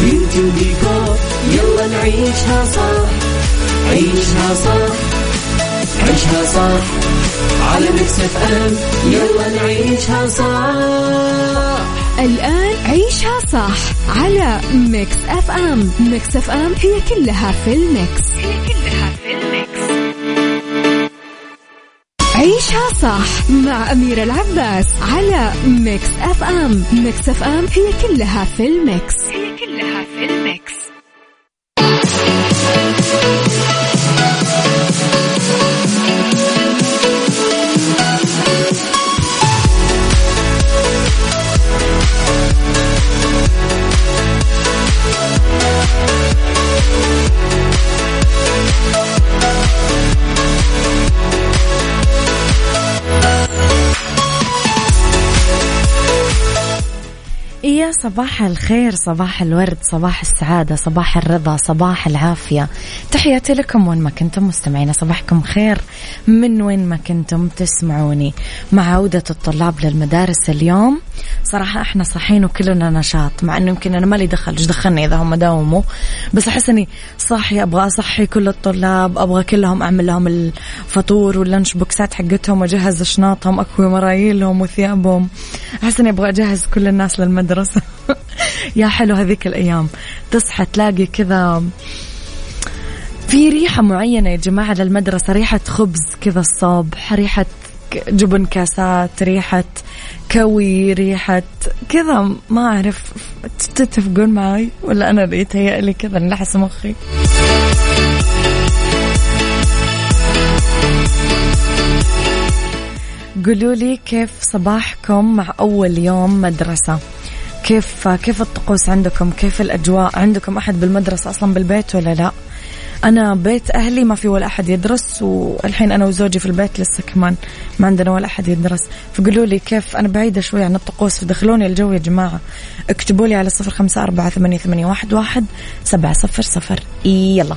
beauty وديكور يلا نعيشها صح عيشها صح عيشها صح. على Mix FM يلا نعيشها صح. الآن عيشها صح على Mix FM. Mix FM هي كلها في ال mix. هي كلها في ال mix. عيشها صح مع أميرة العباس على ميكس أف أم. ميكس أف أم هي كلها في الميكس. يا صباح الخير صباح الورد صباح السعادة صباح الرضا صباح العافية. تحياتي لكم وين ما كنتم مستمعين صباحكم خير. من وين ما كنتم تسمعوني. مع عودة الطلاب للمدارس اليوم صراحة إحنا صاحيين وكلنا نشاط مع إنه يمكن أنا مالي دخل إيش دخلني إذا هم داوموا بس أحس إني صاحية أبغى أصحي كل الطلاب أبغى كلهم أعمل لهم الفطور واللانش بوكسات حقتهم واجهز اشناطهم أكوي مرايلهم وثيابهم. أحس إني أبغى أجهز كل الناس للمدرسة. يا حلو هذيك الأيام. تصحى تلاقي كذا في ريحة معينة يا جماعة للمدرسة. ريحة خبز كذا الصبح ريحة جبن كاسات ريحة كوي ريحة كذا. ما أعرف تتفقون معي ولا أنا اللي يتهيأ لي كذا نلحس مخي؟ قولوا لي كيف صباحكم مع أول يوم مدرسة؟ كيف كيف الطقوس عندكم؟ كيف الأجواء؟ عندكم أحد بالمدرسة أصلا بالبيت ولا لا؟ أنا بيت أهلي ما في ولا أحد يدرس والحين أنا وزوجي في البيت لسه كمان ما عندنا ولا أحد يدرس. فقولوا لي كيف أنا بعيدة شوي عن الطقوس فدخلوني الجو يا جماعة. اكتبوا لي على صفر خمسة أربعة ثمانية, واحد سبعة صفر صفر. يلا.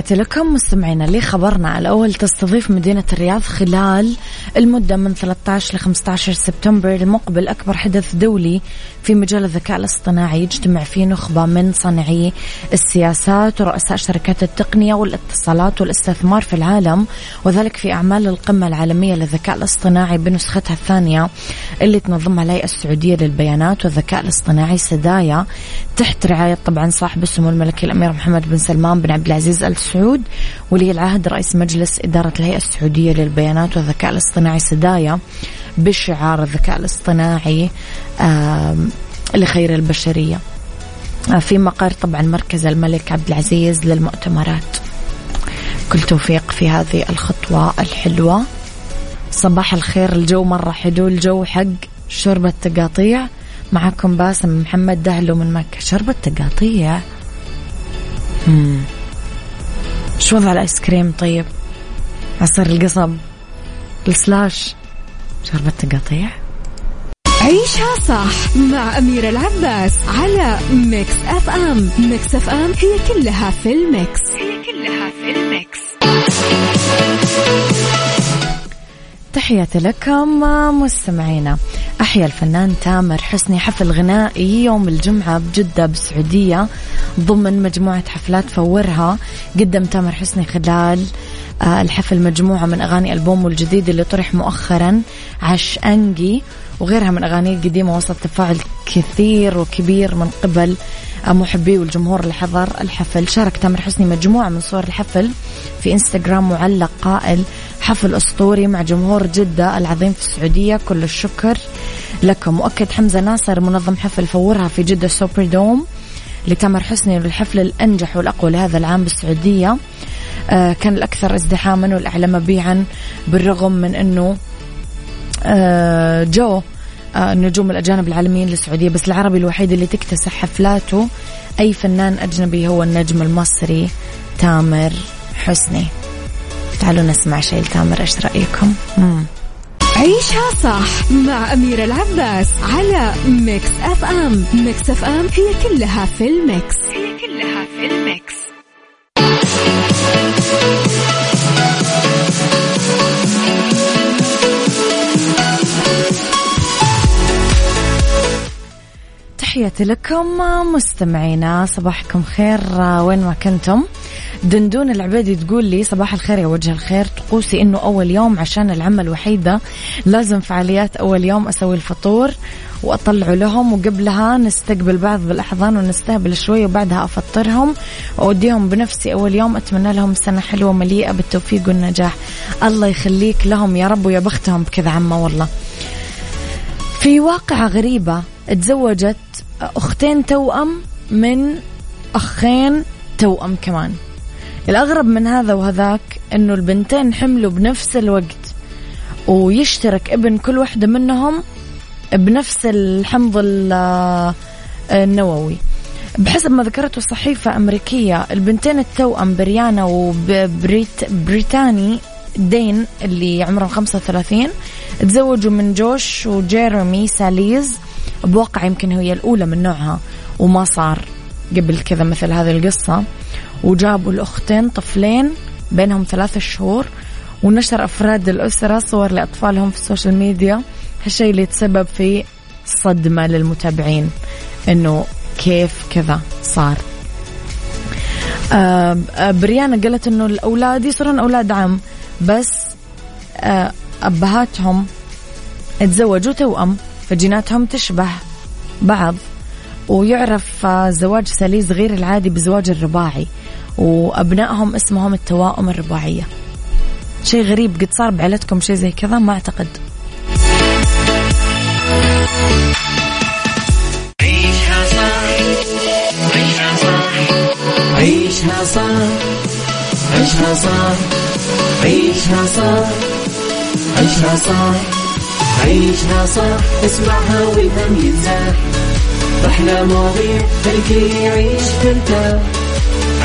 تحياتي لكم مستمعينا لي خبرنا الأول تستضيف مدينة الرياض خلال المدة من 13 ل 15 سبتمبر. المقبل أكبر حدث دولي في مجال الذكاء الاصطناعي يجتمع فيه نخبة من صانعي السياسات ورؤساء شركات التقنية والاتصالات والاستثمار في العالم وذلك في أعمال القمة العالمية للذكاء الاصطناعي بنسختها الثانية اللي تنظمها الهيئة السعودية للبيانات والذكاء الاصطناعي سدايا. تحت رعاية طبعا صاحب السمو الملكي الأمير محمد بن سلمان بن عبد العزيز آل سعود ولي العهد رئيس مجلس إدارة الهيئة السعودية للبيانات والذكاء الاصطناعي سدايا بشعار الذكاء الاصطناعي لخير البشرية. آه، في مقر طبعا مركز الملك عبد العزيز للمؤتمرات. كل توفيق في هذه الخطوة الحلوة. صباح الخير الجو مرة حلو الجو حق شوربة تقاطيع معكم باسم محمد دهلو من مكة. شوربة تقاطيع مم. شو وضع الآيس كريم؟ طيب. عصير القصب. السلاش. شوربة تقاطيع؟ عيشها صح مع أميرة العباس على ميكس أف أم. ميكس أف أم هي كلها في الميكس. هي كلها في الميكس. تحياتي لكم مستمعينا. أحيا الفنان تامر حسني حفل غنائي يوم الجمعة بجدة بالسعودية ضمن مجموعة حفلات فورها. قدم تامر حسني خلال آه، الحفل مجموعة من أغاني ألبومه الجديد اللي طرح مؤخرا عش أنجي وغيرها من أغانيه القديمة وسط تفاعل كثير وكبير من قبل محبي والجمهور اللي حضر الحفل. شارك تامر حسني مجموعة من صور الحفل في إنستغرام معلق قائل حفل أسطوري مع جمهور جدة العظيم في السعودية كل الشكر. لكم مؤكد حمزة ناصر منظم حفل فورها في جدة سوبر دوم لتامر حسني للحفل الأنجح والأقوى لهذا العام بالسعودية آه كان الأكثر ازدحاما والأعلى مبيعا بالرغم من أنه آه جو آه النجوم الأجانب العالميين للسعودية بس العربي الوحيد اللي تكتسح حفلاته أي فنان أجنبي هو النجم المصري تامر حسني تعالوا نسمع شيء لتامر إيش رأيكم؟ مم. عيشها صح مع أميرة العباس على ميكس أف أم. ميكس أف أم هي كلها في الميكس. هي كلها في الميكس. تحياتي لكم مستمعينا صباحكم خير وين ما كنتم؟ دندون العبيدي تقول لي صباح الخير يا وجه الخير. طقوسي إنه أول يوم عشان العمل الوحيدة لازم فعاليات أول يوم أسوي الفطور واطلعه لهم وقبلها نستقبل بعض بالأحضان ونستهبل شوي وبعدها أفطرهم وأوديهم بنفسي. أول يوم أتمنى لهم سنة حلوة مليئة بالتوفيق والنجاح. الله يخليك لهم يا رب ويا بختهم بكذا عمة والله. في واقعة غريبة تزوجت أختين توأم من أخين توأم كمان. الأغرب من هذا وهذاك أنه البنتين حملوا بنفس الوقت ويشترك ابن كل واحدة منهم بنفس الحمض النووي. بحسب ما ذكرته الصحيفة أمريكية البنتين التوأم بريانا وبريتاني دين اللي عمرهم 35 تزوجوا من جوش وجيرمي ساليز بواقع يمكن هي الأولى من نوعها وما صار قبل كذا مثل هذه القصة. وجابوا الأختين طفلين بينهم ثلاثة شهور ونشر أفراد الأسرة صور لأطفالهم في السوشيال ميديا هالشيء اللي تسبب في صدمة للمتابعين إنه كيف كذا صار. آه بريانا قالت إنه الأولاد يصيرون أولاد عم بس آه أبهاتهم تزوجوا توأم فجيناتهم تشبه بعض ويعرف زواج ساليز غير العادي بزواج الرباعي. وأبنائهم اسمهم التوائم الرباعية. شيء غريب قد صار بعائلتكم شيء زي كذا؟ ما أعتقد. عيشها صح عيشها صح عيشها صح عيشها صح عيشها صح عيشها صح عيشها صح اسمعها والهم ينزاح أحلى مواضيع خلي يعيش ترتاح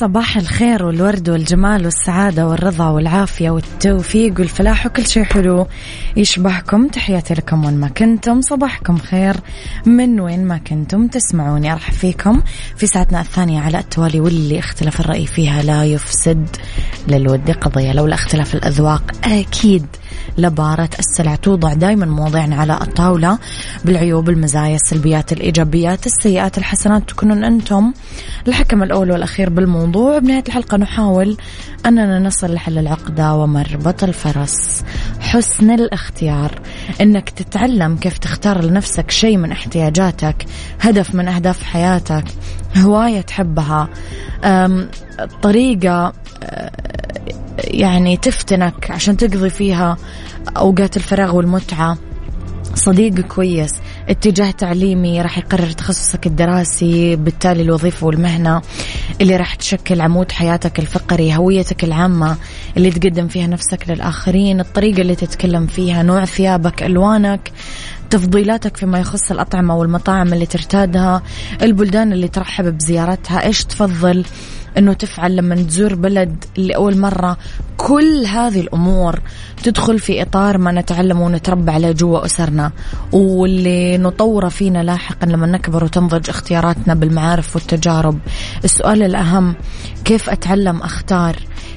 صباح الخير والورد والجمال والسعادة والرضا والعافية والتوفيق والفلاح وكل شيء حلو. يشبهكم تحياتي لكم وين ما كنتم. صباحكم خير من وين ما كنتم تسمعوني. أرحب فيكم في ساعتنا الثانية على التوالي واللي اختلف الرأي فيها لا يفسد للود. قضية لولا اختلاف الأذواق أكيد لبارة السلع. توضع دائما مواضيعنا على الطاولة بالعيوب المزايا السلبيات الإيجابيات السيئات الحسنات. تكونون أنتم الحكم الأول والأخير بال الموضوع بنهاية الحلقة نحاول أننا نصل لحل العقدة ومربط الفرس. حسن الاختيار. أنك تتعلم كيف تختار لنفسك شيء من احتياجاتك هدف من أهداف حياتك هواية تحبها طريقة أه، يعني تفتنك عشان تقضي فيها أوقات الفراغ والمتعة. صديق كويس. اتجاه تعليمي راح يقرر تخصصك الدراسي بالتالي الوظيفة والمهنة اللي راح تشكل عمود حياتك الفقري هويتك العامة اللي تقدم فيها نفسك للآخرين الطريقة اللي تتكلم فيها نوع ثيابك ألوانك تفضيلاتك فيما يخص الأطعمة والمطاعم اللي ترتادها البلدان اللي ترحب بزيارتها إيش تفضل؟ أنه تفعل لما تزور بلد لأول مرة كل هذه الأمور تدخل في إطار ما نتعلم ونتربى عليه جوا أسرنا. واللي نطوره فينا لاحقا لما نكبر وتنضج اختياراتنا بالمعارف والتجارب. السؤال الأهم كيف أتعلم أختار؟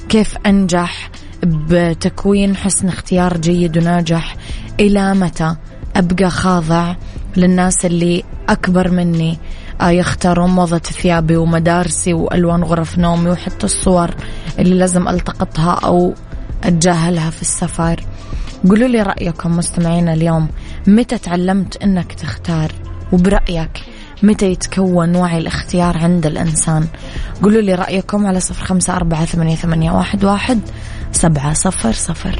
كيف أنجح بتكوين حسن اختيار جيد وناجح؟ إلى متى أبقى خاضع للناس اللي أكبر مني؟ يختارون موضة ثيابي ومدارسي وألوان غرف نومي وحتى الصور اللي لازم ألتقطها أو أتجاهلها في السفر. قولوا لي رأيكم مستمعينا اليوم. متى تعلمت أنك تختار؟ وبرأيك متى يتكون وعي الاختيار عند الإنسان؟ قولوا لي رأيكم على صفر خمسة أربعة ثمانية, واحد سبعة صفر صفر.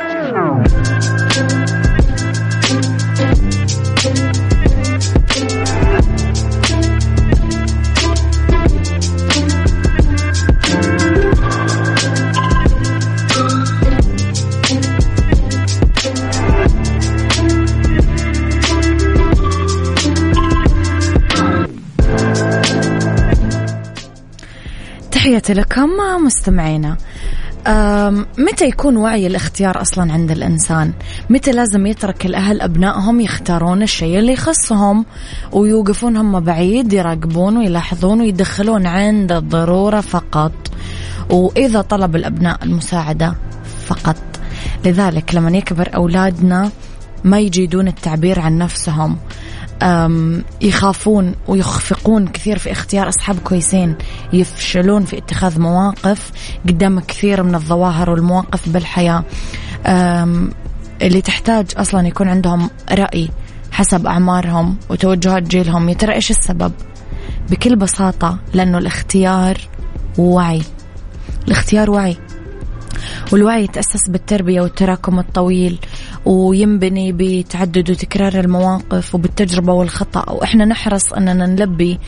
لكم مستمعينا متى يكون وعي الاختيار أصلا عند الإنسان؟ متى لازم يترك الأهل أبنائهم يختارون الشيء اللي يخصهم ويوقفون هم بعيد يراقبون ويلاحظون ويدخلون عند الضرورة فقط. وإذا طلب الأبناء المساعدة فقط. لذلك لما يكبر أولادنا ما يجيدون التعبير عن نفسهم يخافون ويخفقون كثير في اختيار أصحاب كويسين يفشلون في اتخاذ مواقف قدام كثير من الظواهر والمواقف بالحياة. اللي تحتاج أصلا يكون عندهم رأي حسب أعمارهم وتوجهات جيلهم. يا ترى إيش السبب؟ بكل بساطة لأنه الاختيار وعي. الاختيار وعي. والوعي يتأسس بالتربية والتراكم الطويل. وينبني بتعدد وتكرار المواقف وبالتجربة والخطأ. وإحنا نحرص أننا نلبي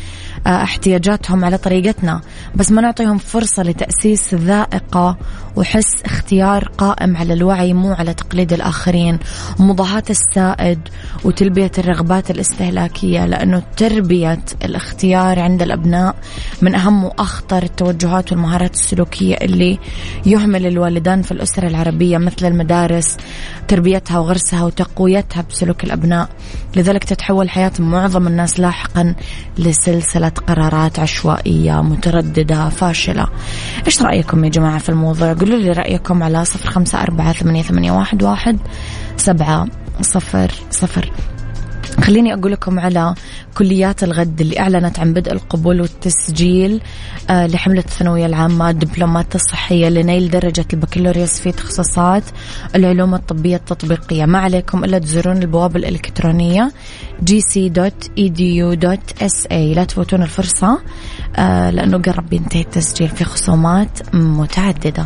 آه، احتياجاتهم على طريقتنا بس ما نعطيهم فرصة لتأسيس ذائقة وحس اختيار قائم على الوعي مو على تقليد الآخرين. ومضاهاة السائد وتلبية الرغبات الاستهلاكية لأنه تربية الاختيار عند الأبناء من أهم وأخطر التوجهات والمهارات السلوكية اللي يهمل الوالدان في الأسرة العربية مثل المدارس تربيتها وغرسها وتقويتها بسلوك الأبناء. لذلك تتحول حياة معظم الناس لاحقا لسلسلة قرارات عشوائية مترددة فاشلة. إيش رأيكم يا جماعة في الموضوع؟ قولوا لي رأيكم على صفر خمسة أربعة ثمانية, واحد سبعة صفر صفر. خليني أقول لكم على كليات الغد اللي أعلنت عن بدء القبول والتسجيل آه، لحملة الثانوية العامة الدبلومات الصحية لنيل درجة البكالوريوس في تخصصات العلوم الطبية التطبيقية. ما عليكم إلا تزورون البوابة الإلكترونية gc.edu.sa لا تفوتون الفرصة آه، لأنه قرب ينتهي التسجيل في خصومات متعددة.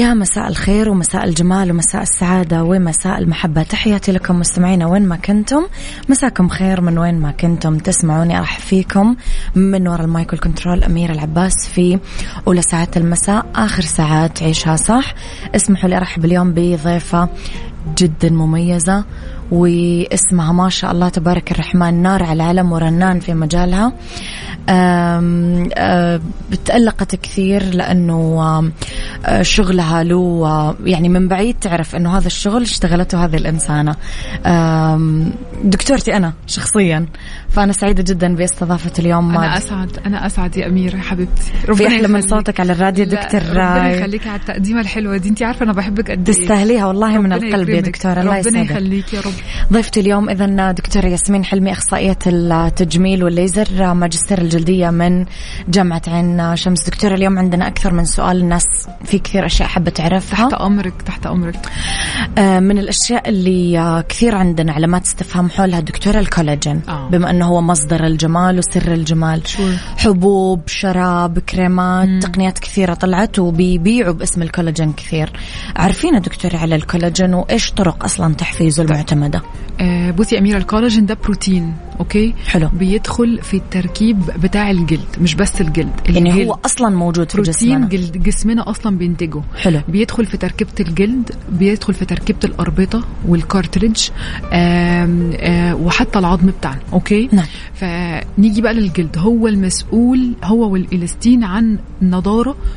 يا مساء الخير ومساء الجمال ومساء السعادة ومساء المحبة. تحياتي لكم مستمعينا وين ما كنتم. مساكم خير من وين ما كنتم. تسمعوني أرحب فيكم. من وراء المايكل كنترول أمير العباس في أولى ساعات المساء آخر ساعات عيشها صح. اسمحوا لي أرحب اليوم بضيفة جدا مميزة. واسمها ما شاء الله تبارك الرحمن نار على العلم ورنان في مجالها. تألقت كثير لأنه آه، شغلها له يعني من بعيد تعرف أنه هذا الشغل اشتغلته هذه الإنسانة. دكتورتي أنا شخصيا فأنا سعيدة جدا باستضافة اليوم. أنا أسعد أنا أسعد يا أميرة حبيبتي. ربنا في أحلى من صوتك على الراديو دكتور ربنا يخليك على التقديمة الحلوة دي. أنت عارفة أنا بحبك قد إيه. تستاهليها والله من القلب يا دكتورة الله يسعدك. ربنا يخليك يا رب. ضيفتي اليوم إذا دكتورة ياسمين حلمي أخصائية التجميل والليزر ماجستير الجلدية من جامعة عين شمس دكتورة اليوم عندنا أكثر من سؤال الناس في كثير أشياء حابة تعرفها تحت أمرك تحت أمرك آه، من الأشياء اللي آه، كثير عندنا علامات استفهام حولها دكتورة الكولاجين آه. بما أنه هو مصدر الجمال وسر الجمال شو. حبوب شراب كريمات مم. تقنيات كثيرة طلعت وبيبيعوا باسم الكولاجين كثير عارفين دكتورة على الكولاجين وإيش طرق أصلا تحفيزه طيب. المعتمدة آه بصي أميرة الكولاجين ده بروتين okay؟ حلو. بيدخل في التركيب بتاع الجلد مش بس الجلد يعني الجلد. هو أصلا موجود في جسمنا. جلد جسمنا أصلا بينتجه. حلو. بيدخل في تركيبة الجلد بيدخل في تركيبة الأربطة وال cartilage آم آم وحتى العظم بتاعنا okay؟ نعم. فنيجي بقى للجلد. هو المسؤول هو والإلاستين عن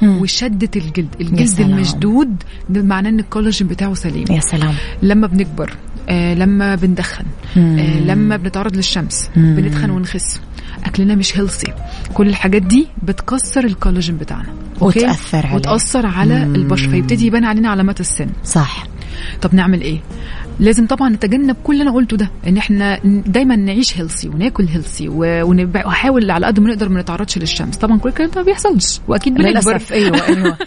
مم. وشدة الجلد. الجلد المشدود ده معناه إن الكولاجين بتاعه سليم. يا سلام. لما بنكبر آه لما بندخن آه لما بنتعرض للشمس مم. بنتخن ونخس. أكلنا مش healthy كل الحاجات دي بتكسر الكولاجين بتاعنا okay؟ وتأثر عليه وتأثر على البشرة فيبتدي يبان علينا علامات السن. صح. طب نعمل إيه؟ لازم طبعا نتجنب كل اللي أنا قلته ده إن إحنا دايما نعيش healthy وناكل healthy ونحاول على قد ما نقدر ما نتعرضش للشمس. طبعا كل الكلام ده ما بيحصلش وأكيد بنكبر. أيوه أيوه.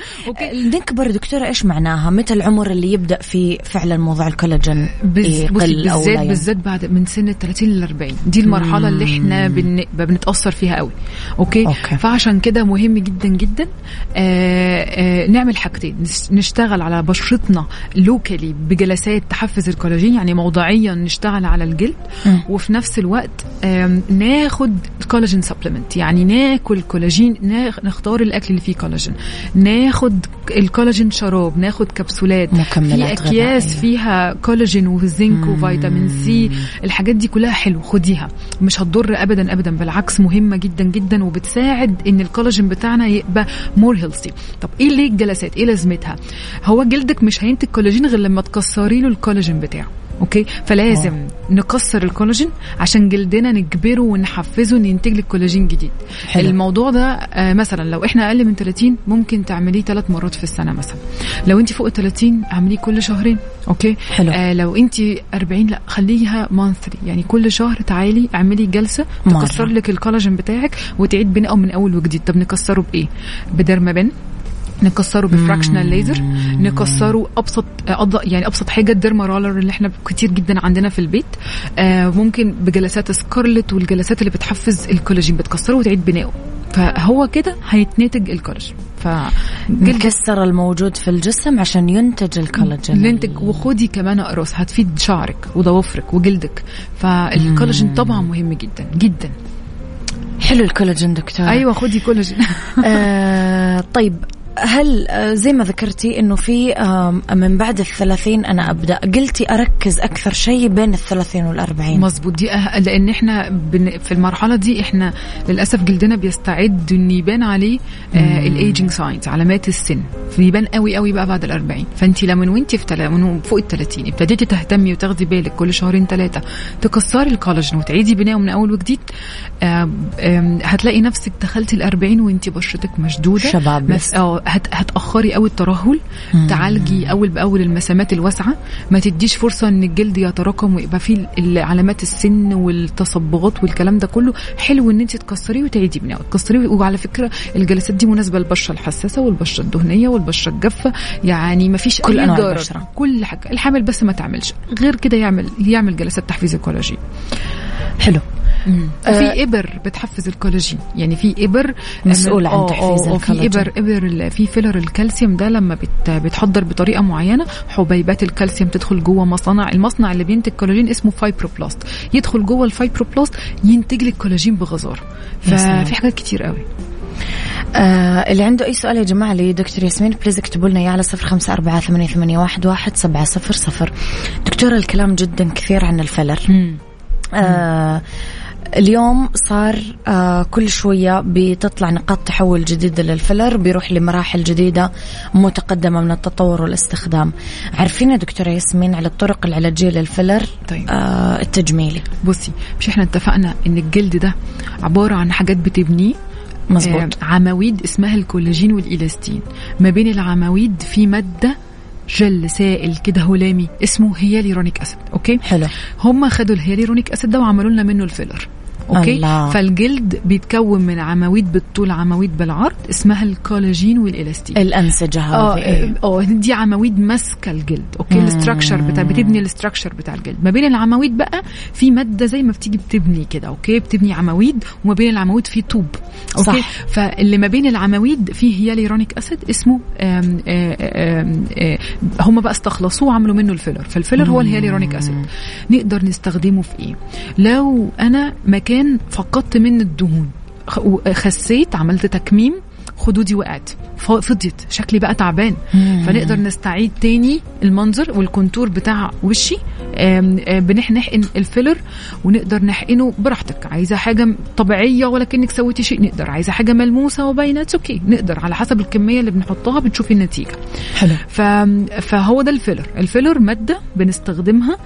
نكبر دكتورة إيش معناها؟ متى العمر اللي يبدأ في فعلا موضوع الكولاجين يقل بالذات يعني. بالذات بعد من سن ال 30 لل 40 دي المرحلة اللي إحنا بن... بنتأثر فيها قوي. okay؟, okay. فعشان كده مهم جدا جدا آآ آه، آآ آه، نعمل حاجتين. نشتغل على بشرتنا locally بجلسات تحفز الكولاجين يعني موضعيا نشتغل على الجلد. م. وفي نفس الوقت ناخد كولاجين supplement يعني ناكل كولاجين نختار الأكل اللي فيه كولاجين ناخد الكولاجين شراب ناخد كبسولات. مكملات في أكياس فيها كولاجين وزنك وفيتامين سي. الحاجات دي كلها حلو خديها. مش هتضر ابدا ابدا بالعكس مهمة جدا جدا وبتساعد إن الكولاجين بتاعنا يبقى more healthy طب إيه ليه الجلسات؟ إيه لازمتها؟ هو جلدك مش هينتج كولاجين غير لما تكسري له الكولاجين بتاعه. okay؟ فلازم أوه. نكسر الكولاجين عشان جلدنا نجبره ونحفزه ان ينتج لك كولاجين جديد. حلو. الموضوع ده آه مثلا لو إحنا أقل من 30 ممكن تعمليه ثلاث مرات في السنة مثلا. لو انت فوق 30 اعمليه كل شهرين. okay؟ حلو. آه لو انت 40 لا خليها monthly يعني كل شهر تعالي اعملي جلسة تكسر لك الكولاجين بتاعك وتعيد بناءه من أول وجديد. طب نكسره بإيه؟ ب dermapen نكسره ب fractional laser نكسره أبسط يعني أبسط حاجة ال derma roller اللي إحنا كتير جدا عندنا في البيت. آه ممكن بجلسات سكارلت والجلسات اللي بتحفز الكولاجين بتكسره وتعيد بنائه. فهو كده هيتنتج الكولاجين ف نكسر الموجود في الجسم عشان ينتج الكولاجين ينتج وخدي كمان أقراص هتفيد شعرك وضوافرك وجلدك. فالكولاجين طبعا مهم جدا جدا. حلو الكولاجين دكتور أيوه خدي كولاجين آه طيب هل آه، زي ما ذكرتي إنه في من بعد الثلاثين أنا أبدأ. قلتي أركز أكثر شيء بين الثلاثين والأربعين. مزبوط دي أه... لأن إحنا في المرحلة دي إحنا للأسف جلدنا بيستعد ان يبان عليه آه ال aging signs علامات السن. بيبان قوي قوي بقى بعد الأربعين. فانت لما وانت في تل... من فوق ال 30 ابتديتي تهتمي وتاخدي بالك كل شهرين ثلاثة تكسري الكولاجين وتعيدي بناءه من أول وجديد آه آه هتلاقي نفسك دخلتي ال 40 وانت بشرتك مشدودة. شباب آه هت هتأخري قوي الترهل. تعالجي أول بأول المسامات الواسعة. ما تديش فرصة إن الجلد يتراكم ويبقى فيه علامات السن والتصبغات والكلام ده كله. حلو إن أنت تكسريه وتعيدي بناء تكسريه وعلى فكرة الجلسات دي مناسبة للبشرة الحساسة والبشرة الدهنية والبشرة الجافة. يعني ما فيش كل ضرر. البشرة. كل حاجة. الحامل بس ما تعملش. غير كده يعمل يعمل جلسات تحفيز الكولاجين حلو. في إبر بتحفز الكولاجين. يعني في إبر مسؤولة عن آه، تحفيز آه، آه، الكولاجين. في إبر ابر في filler الكالسيوم ده لما بت بتحضر بطريقة معينة حبيبات الكالسيوم تدخل جوه مصانع المصنع اللي بينتج كولاجين اسمه fibroblast. يدخل جوه ال fibroblast ينتج لك كولاجين بغزاره. ففي حاجات كتير قوي. آه اللي عنده أي سؤال يا جماعة لدكتور ياسمين please اكتبوا لنا إياه على صفر خمسة أربعة ثمانية, ثمانية واحد, واحد سبعة صفر صفر. دكتورة الكلام جدا كثير عن ال filler آه اليوم صار آه كل شوية بتطلع نقاط تحول جديدة لل filler بيروح لمراحل جديدة متقدمة من التطور والاستخدام. عرفينا يا دكتورة ياسمين على الطرق العلاجية لل filler؟ طيب. آه التجميلي. بصي مش إحنا اتفقنا إن الجلد ده عبارة عن حاجات بتبنيه مظبوط. آه، عواميد اسمها الكولاجين والإلاستين. ما بين العواميد في مادة جل سائل كده هلامي اسمه hyaluronic acid okay؟ حلو. هم خدوا ال hyaluronic acid ده وعملوا لنا منه ال filler okay؟ الله. فالجلد بيتكون من عواميد بالطول عواميد بالعرض اسمها الكولاجين والالاستين الأنسجة هذه آه إيه؟ آه دي عواميد ماسكة الجلد okay. ال structure بتاع بتبني ال structure بتاع الجلد. ما بين العواميد بقى في مادة زي ما بتيجي بتبني كده okay؟ بتبني عواميد وما بين العواميد في طوب okay؟ صح. فاللي ما بين العواميد فيه hyaluronic acid اسمه آم آم آم آم هم بقى استخلصوه وعملوا منه ال filler. فال filler هو ال hyaluronic acid. نقدر نستخدمه في إيه؟ لو أنا مكان فقدت منه الدهون. خسيت عملت تكميم خدودي وقعت. فضيت. شكلي بقى تعبان. فنقدر نستعيد تاني المنظر وال contour بتاع وشي. آم، آم، بنح نحقن ال filler ونقدر نحقنه براحتك. عايزة حاجة طبيعية ولا كأنك سويتي شيء؟ نقدر. عايزة حاجة ملموسة وباينة okay نقدر. على حسب الكمية اللي بنحطها بتشوفي النتيجة. حلو. ف... فهو ده ال filler. ال filler مادة بنستخدمها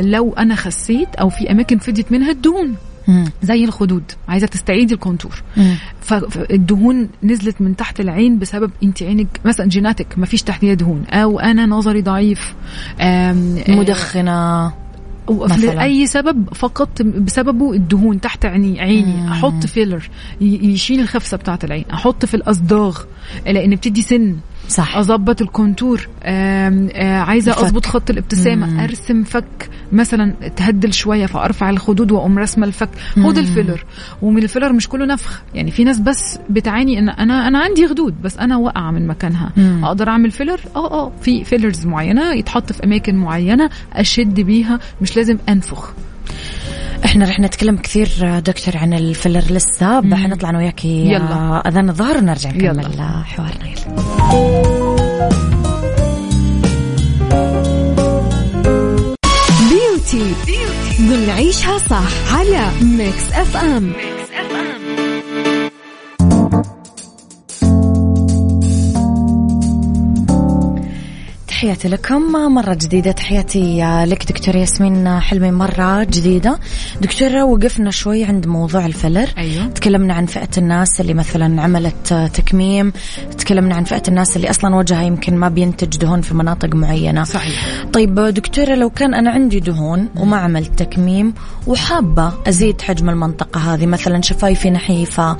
لو أنا خسيت أو في أماكن فضيت منها الدهون. مم. زي الخدود عايزة تستعيدي ال contour مم. فالدهون نزلت من تحت العين بسبب انت عينك مثلا جيناتك ما فيش تحتيها دهون أو أنا نظري ضعيف آه، مثلاً. لأي سبب فقدت بسببه الدهون تحت عيني عيني مم. أحط filler يشيل الخفسة بتاعة العين أحط في الأصداغ لأن بتدي سن صح. أظبط ال contour. آم، آه، عايزة. أظبط خط الابتسامة. مم. أرسم فك مثلا تهدل شوية فأرفع الخدود وأقوم رسمه الفك. هو ده مم. ال filler. ومن ال filler مش كله نفخ. يعني في ناس بس بتعاني إن أنا أنا عندي خدود بس أنا واقعة من مكانها. مم. أقدر أعمل filler؟ آه آه. في fillers معينة يتحط في أماكن معينة أشد بيها. مش لازم أنفخ. إحنا رح نتكلم كثير دكتور عن ال filler لسه. حنطلع أنا وياكي يلا. أذان الظهر ونرجع نكمل يلا. حوارنا يلا beauty ضمن عيشها صح على ميكس اف ام تحياتي لكم. مرة جديدة تحياتي لك دكتورة ياسمين حلمي. مرة جديدة. دكتورة وقفنا شوي عند موضوع ال filler. أيوه. تكلمنا عن فئة الناس اللي مثلا عملت تكميم. تكلمنا عن فئة الناس اللي أصلا وجهها يمكن ما بينتج دهون في مناطق معينة. صحيح. طيب دكتورة لو كان أنا عندي دهون وما عملت تكميم وحابة أزيد حجم المنطقة هذه مثلا شفايفي نحيفة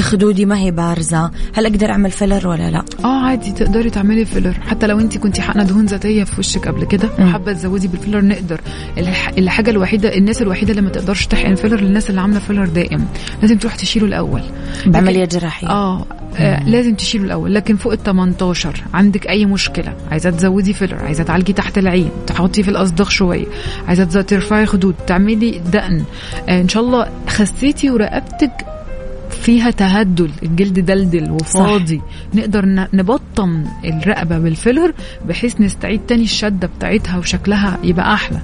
خدودي ما هي بارزة هل أقدر أعمل filler ولا لا؟ آه عادي تقدري تعملي filler حتى لو انت كنتي حقنه دهون ذاتية في وشك قبل كده. وحابه تزودي بال filler نقدر. الح- الحاجة الوحيدة الناس الوحيدة اللي ما تقدرش تحقن filler للناس اللي عاملة filler دائم. لازم تروح تشيله الأول. بعملية جراحية. آه آه، لازم تشيله الأول. لكن فوق ال 18 عندك أي مشكلة عايزة تزودي filler عايزة تعالجي تحت العين تحطي في الاصداغ شوية عايزة ترفعي خدود تعملي دقن. آه، إن شاء الله خسيتي ورقبتك فيها تهدل الجلد دلدل وفاضي. نقدر ن- نبطن الرقبة بال filler بحيث نستعيد تاني الشدة بتاعتها وشكلها يبقى أحلى.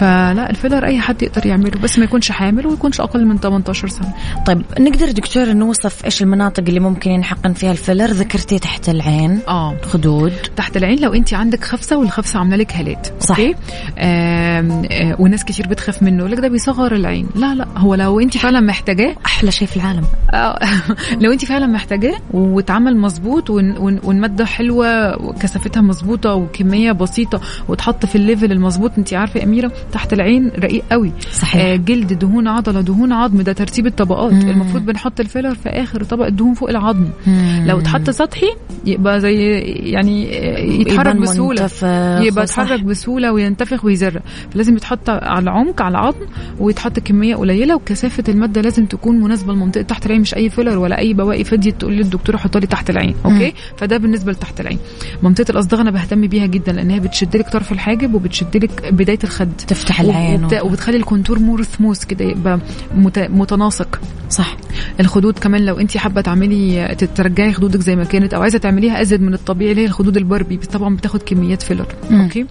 فلا ال filler أي حد يقدر يعمله بس ما يكونش حامل ويكونش أقل من 18 سنة. طيب نقدر دكتور نوصف إيش المناطق اللي ممكن ينحقن فيها ال filler؟ ذكرتي تحت العين. آه. خدود. تحت العين لو انت عندك خفسة والخفسة عاملة لك هالات. صح. okay؟ آم، آه وناس كتير بتخاف منه لك ده بيصغر العين. لا لا هو لو انت فعلا محتاجاه أحلى شيء في العالم. لو انت فعلا محتاجاه واتعمل مظبوط والماده حلوة وكثافتها مظبوطة وكمية بسيطة وتحط في ال level المظبوط انت عارفة يا أميرة تحت العين رقيق قوي صحيح. آه جلد دهون عضلة دهون عظم ده ترتيب الطبقات مم. المفروض بنحط ال filler في آخر طبقة الدهون فوق العظم مم. لو اتحط سطحي يبقى زي يعني آه، يتحرك بسهولة منتفخ يبقى. يتحرك بسهولة وينتفخ ويزرق فلازم يتحط على العمق على العظم ويتحط كمية قليلة وكثافة المادة لازم تكون مناسبة لمنطقه تحت العين مش أي filler ولا أي بواقي فدية تقول للدكتور حطها لي تحت العين okay؟ فده بالنسبة لتحت العين. منطقة الأصداغ أنا بهتم بيها جدا لأن هي بتشد لك طرف الحاجب وبتشد لك بداية الخد. تفتح العين وبت... وبتخلي ال contour more smooth كده يبقى مت... متناسق. صح. الخدود كمان لو انت حابة تعملي ترجعي خدودك زي ما كانت أو عايزة تعمليها أزيد من الطبيعي اللي هي الخدود الباربي طبعا بتاخد كميات filler مم. okay؟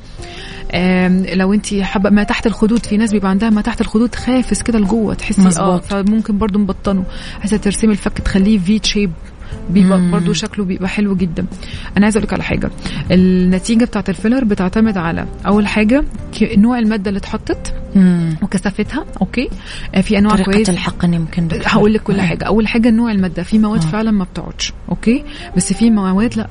لو انت حابه ما تحت الخدود في ناس بيبقى عندها ما تحت الخدود خافس كده لجوه تحسي آه. فممكن برضو مبطنه عايزة ترسمي الفك تخليه في shape بيبقى مم. برضو شكله بيبقى حلو جدا أنا عايزة أقول لك على حاجة النتيجة بتاعت ال filler بتعتمد على أول حاجة نوع المادة اللي اتحطت. وكثافتها okay آه، في أنواع طريقة كويسه الحقن يمكن. هقول لك كل حاجة أول حاجة نوع المادة في مواد آه. فعلا ما بتقعدش okay بس في مواد لا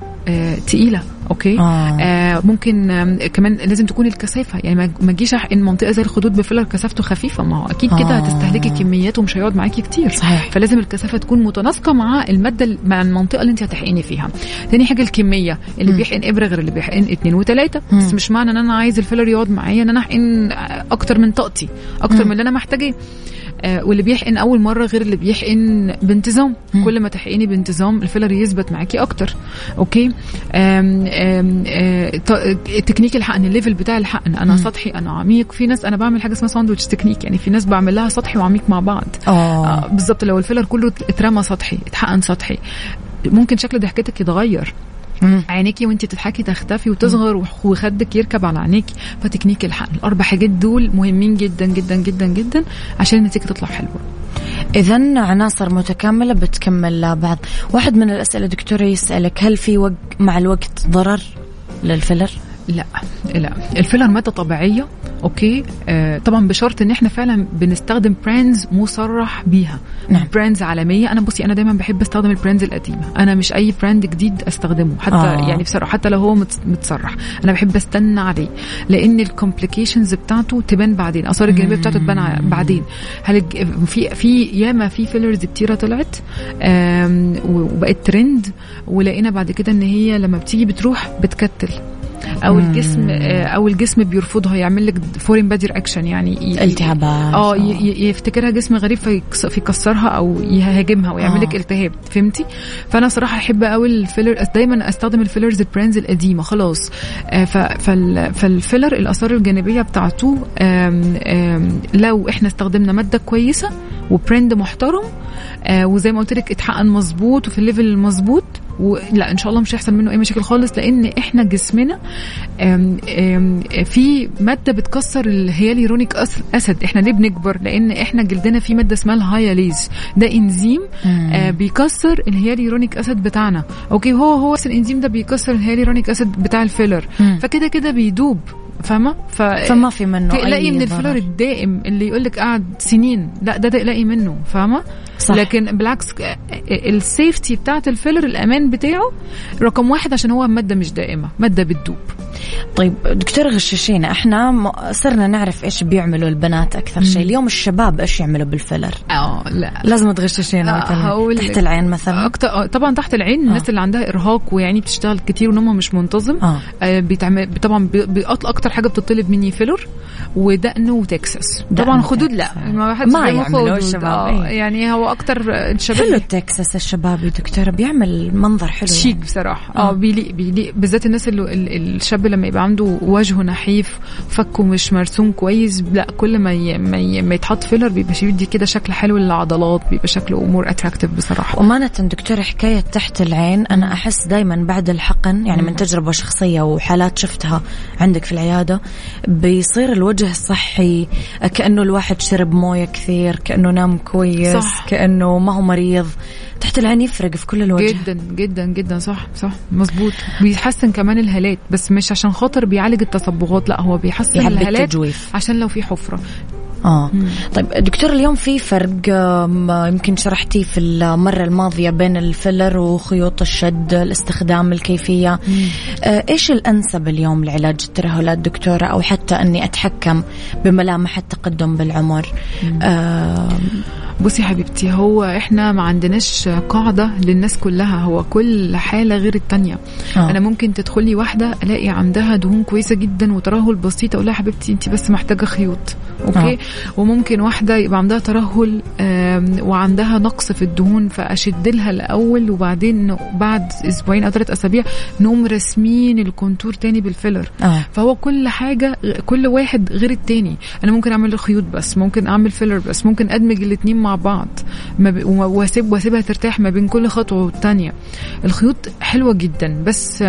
تقيلة okay آه. آه ممكن آم، كمان لازم تكون الكثافة يعني ما تجيش احقن منطقة زي الخدود ب filler كثافته خفيفة ما هو أكيد كده آه. هتستهلكي كميات ومش هيقعد معاكي كتير صحيح. فلازم الكثافة تكون متناسقة مع المادة ال- مع المنطقة اللي انت هتحقني فيها تاني حاجة الكمية اللي مم. بيحقن إبرة غير اللي بيحقن اتنين وتلاتة مم. بس مش معنى إن أنا عايز ال filler يقعد معايا إن أنا أحقن أكتر من طاقتي أكتر مم. من اللي أنا محتاجاه آه، واللي بيحقن أول مرة غير اللي بيحقن بانتظام. كل ما تحقني بانتظام ال filler يثبت معاكي أكتر. okay؟ آم آم آه، ط- تكنيك الحقن ال level بتاع الحقن. أنا. سطحي أنا عميق. في ناس أنا بعمل حاجة اسمها sandwich technique. يعني في ناس بعمل لها سطحي وعميق مع بعض. آه بالظبط. لو ال filler كله اترمى سطحي اتحقن سطحي ممكن شكل ضحكتك يتغير. عينيكي وانت تضحكي تختفي وتصغر وخ- وخدك يركب على عينيكي فتكنيك الحقن الأربع حاجات دول مهمين جدا جدا جدا جدا عشان النتيجة تطلع حلوة. إذا عناصر متكاملة بتكمل بعض. واحد من الأسئلة دكتورة يسألك هل في وق... مع الوقت ضرر لل filler؟ لا لا. ال filler ماده طبيعية؟ okay. آه طبعا بشرط إن إحنا فعلا بنستخدم brands مصرح بيها. نعم. brands عالمية. أنا بصي أنا دايما بحب أستخدم ال brands القديمة. أنا مش أي brand جديد أستخدمه. حتى آه. يعني بصراحة حتى لو هو مت- متصرح. أنا بحب أستنى عليه. لأن ال complications بتاعته تبان بعدين. آثار الجانبية بتاعته تبان بعدين. هل في في ياما في fillers كتيرة طلعت وبقت ترند ولقينا بعد كده إن هي لما بتيجي بتروح بتكتل. أو مم. الجسم آه، أو الجسم بيرفضها يعمل لك foreign body reaction يعني التهابات آه يفتكرها جسم غريب فيكس- فيكسرها أو يهاجمها ويعمل لك آه. التهاب فهمتي فأنا صراحة أحب قوي ال filler دايما أستخدم ال fillers ال brands القديمة خلاص آه، فال filler الآثار الجانبية بتاعته آم، آم، لو إحنا استخدمنا مادة كويسة و brand محترم وزي ما قلت لك اتحقن مظبوط وفي ال level المظبوط ولا إن شاء الله مش هيحصل منه أي مشاكل خالص لأن إحنا جسمنا آم، آم، في مادة بتكسر ال hyaluronic acid إحنا ليه بنكبر؟ لأن إحنا جلدنا في مادة اسمها ال hyalase ده إنزيم آه بيكسر ال hyaluronic acid بتاعنا. okay هو هو الانزيم ده بيكسر ال hyaluronic acid بتاع ال filler. مم. فكده كده بيدوب. فاهمة؟ ف فما في منه تقلقي من. ال filler الدائم اللي يقول لك قعد سنين. لا ده تقلقي منه فاهمة؟ صح. لكن بالعكس آه، ال safety بتاعت ال filler الأمان بتاعه رقم واحد عشان هو مادة مش دائمة مادة بتدوب. طيب دكتور غششينا إحنا صرنا نعرف إيش بيعملوا البنات أكثر شيء. اليوم الشباب إيش يعملوا بال filler؟ آه لا. لازم تغششينا آه، مثلا تحت. العين مثلا؟ أكتر آه، طبعا تحت العين. الناس اللي عندها إرهاق ويعني بتشتغل كتير ونومها مش منتظم آه. آه بيتعمل طبعا بي- بيقطع أكتر حاجة بتطلب مني filler ودقن وتكساس طبعا خدود لا. ما حدش ما يعملوا. الشباب، آه إيه. يعني هو أكتر الشباب حلو التكساس الشبابي دكتورة بيعمل منظر حلو شيك يعني. بصراحة آه. آه بيليق بيليق بالذات الناس اللي ال- الشاب لما يبقى عنده وجهه نحيف فكه مش مرسوم كويس لا كل ما ي... ما, ي... ما يتحط filler بيبقى بيدي كده شكل حلو للعضلات بيبقى شكله more attractive بصراحة أمانة دكتورة حكاية تحت العين أنا أحس دايما بعد الحقن يعني من تجربة شخصية وحالات شفتها عندك في العيادة بيصير الوجه صحي كأنه الواحد شرب موية كثير كأنه نام كويس صح. كأنه ما هو مريض. تحت العين يفرق في كل الوجه. جدا جدا جدا صح صح مظبوط. بيحسن كمان الهالات بس مش عشان خاطر بيعالج التصبغات لا هو بيحسن الهالات التجويف عشان لو في حفرة. آه. طيب دكتور اليوم في فرق يمكن شرحتي في المرة الماضية بين الفيلر وخيوط الشد الاستخدام الكيفية. آه، إيش الأنسب اليوم لعلاج الترهلات دكتورة؟ أو حتى أني أتحكم بملامح التقدم بالعمر. آه، بصي يا حبيبتي هو إحنا ما عندناش قاعدة للناس كلها هو كل حالة غير التانية. آه. أنا ممكن تدخلي واحدة ألاقي عندها دهون كويسة جدا وترهل بسيط أقول لها حبيبتي انت بس محتاجة خيوط okay؟ آه. وممكن واحدة يبقى عندها ترهل وعندها نقص في الدهون فأشد لها الأول وبعدين بعد أسبوعين أو ثلاث أسابيع نقوم راسمين ال contour تاني بال filler. آه. فهو كل حاجة كل واحد غير التاني. أنا ممكن أعمل خيوط بس ممكن أعمل filler بس ممكن أدمج الاتنين مع بعض ما ب... وأسيب وأسيبها ترتاح ما بين كل خطوة والتانية. الخيوط حلوة جدا بس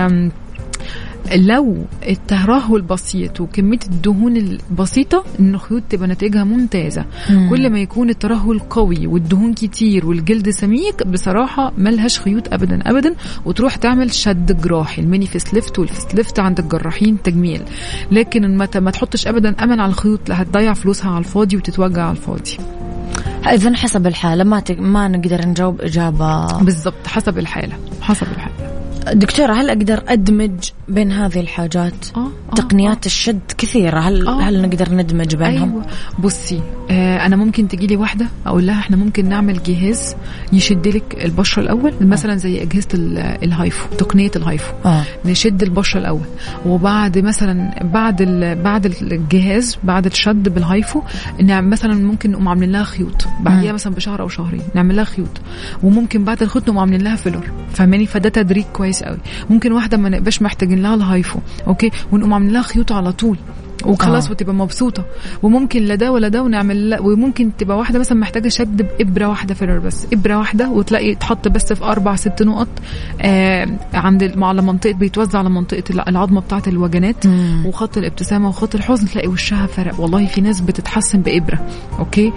لو الترهل بسيط وكمية الدهون البسيطة إن الخيوط تبقى نتائجها ممتازة. مم. كل ما يكون الترهل قوي والدهون كتير والجلد سميك بصراحة ملهاش خيوط أبدا أبدا. وتروح تعمل شد جراحي ال mini face lift وال face lift عند الجراحين تجميل. لكن ما تحطش أبدا أمل على الخيوط لا هتضيع فلوسها على الفاضي وتتوجع على الفاضي. إذا حسب الحالة ما. ما نقدر نجاوب إجابة بالظبط حسب الحالة حسب الحالة دكتورة هل أقدر أدمج بين هذه الحاجات؟ آه آه، تقنيات الشد كثيرة هل آه. هل نقدر ندمج بينهم؟ أيوه. بصي آه أنا ممكن تجي لي واحدة أقول لها إحنا ممكن نعمل جهاز يشد لك البشرة الأول مثلا زي أجهزة ال- ال HIFU تقنية ال HIFU. آه. نشد البشرة الأول. وبعد مثلا بعد بعد الجهاز بعد الشد بال HIFU نعم مثلا ممكن نقوم عاملين لها خيوط. بعديها. مثلا بشهر أو شهرين نعمل لها خيوط. وممكن بعد الخيوط نقوم عاملين لها filler فاهماني؟ فده تدريج كويس قوي ممكن واحدة ما نبقاش محتاجين لها ال HIFU okay ونقوم عاملين لها خيوط على طول وخلاص آه. وتبقى مبسوطة وممكن لا ده ولا ده ونعمل لا وممكن تبقى واحدة مثلا محتاجة شد بإبرة واحدة filler بس إبرة واحدة وتلاقي تحط بس في أربع ست نقط آه عند على منطقة بيتوزع على منطقة الع- العظمة بتاعة الوجنات مم. وخط الابتسامة وخط الحزن تلاقي وشها فرق والله في ناس بتتحسن بإبرة Okay.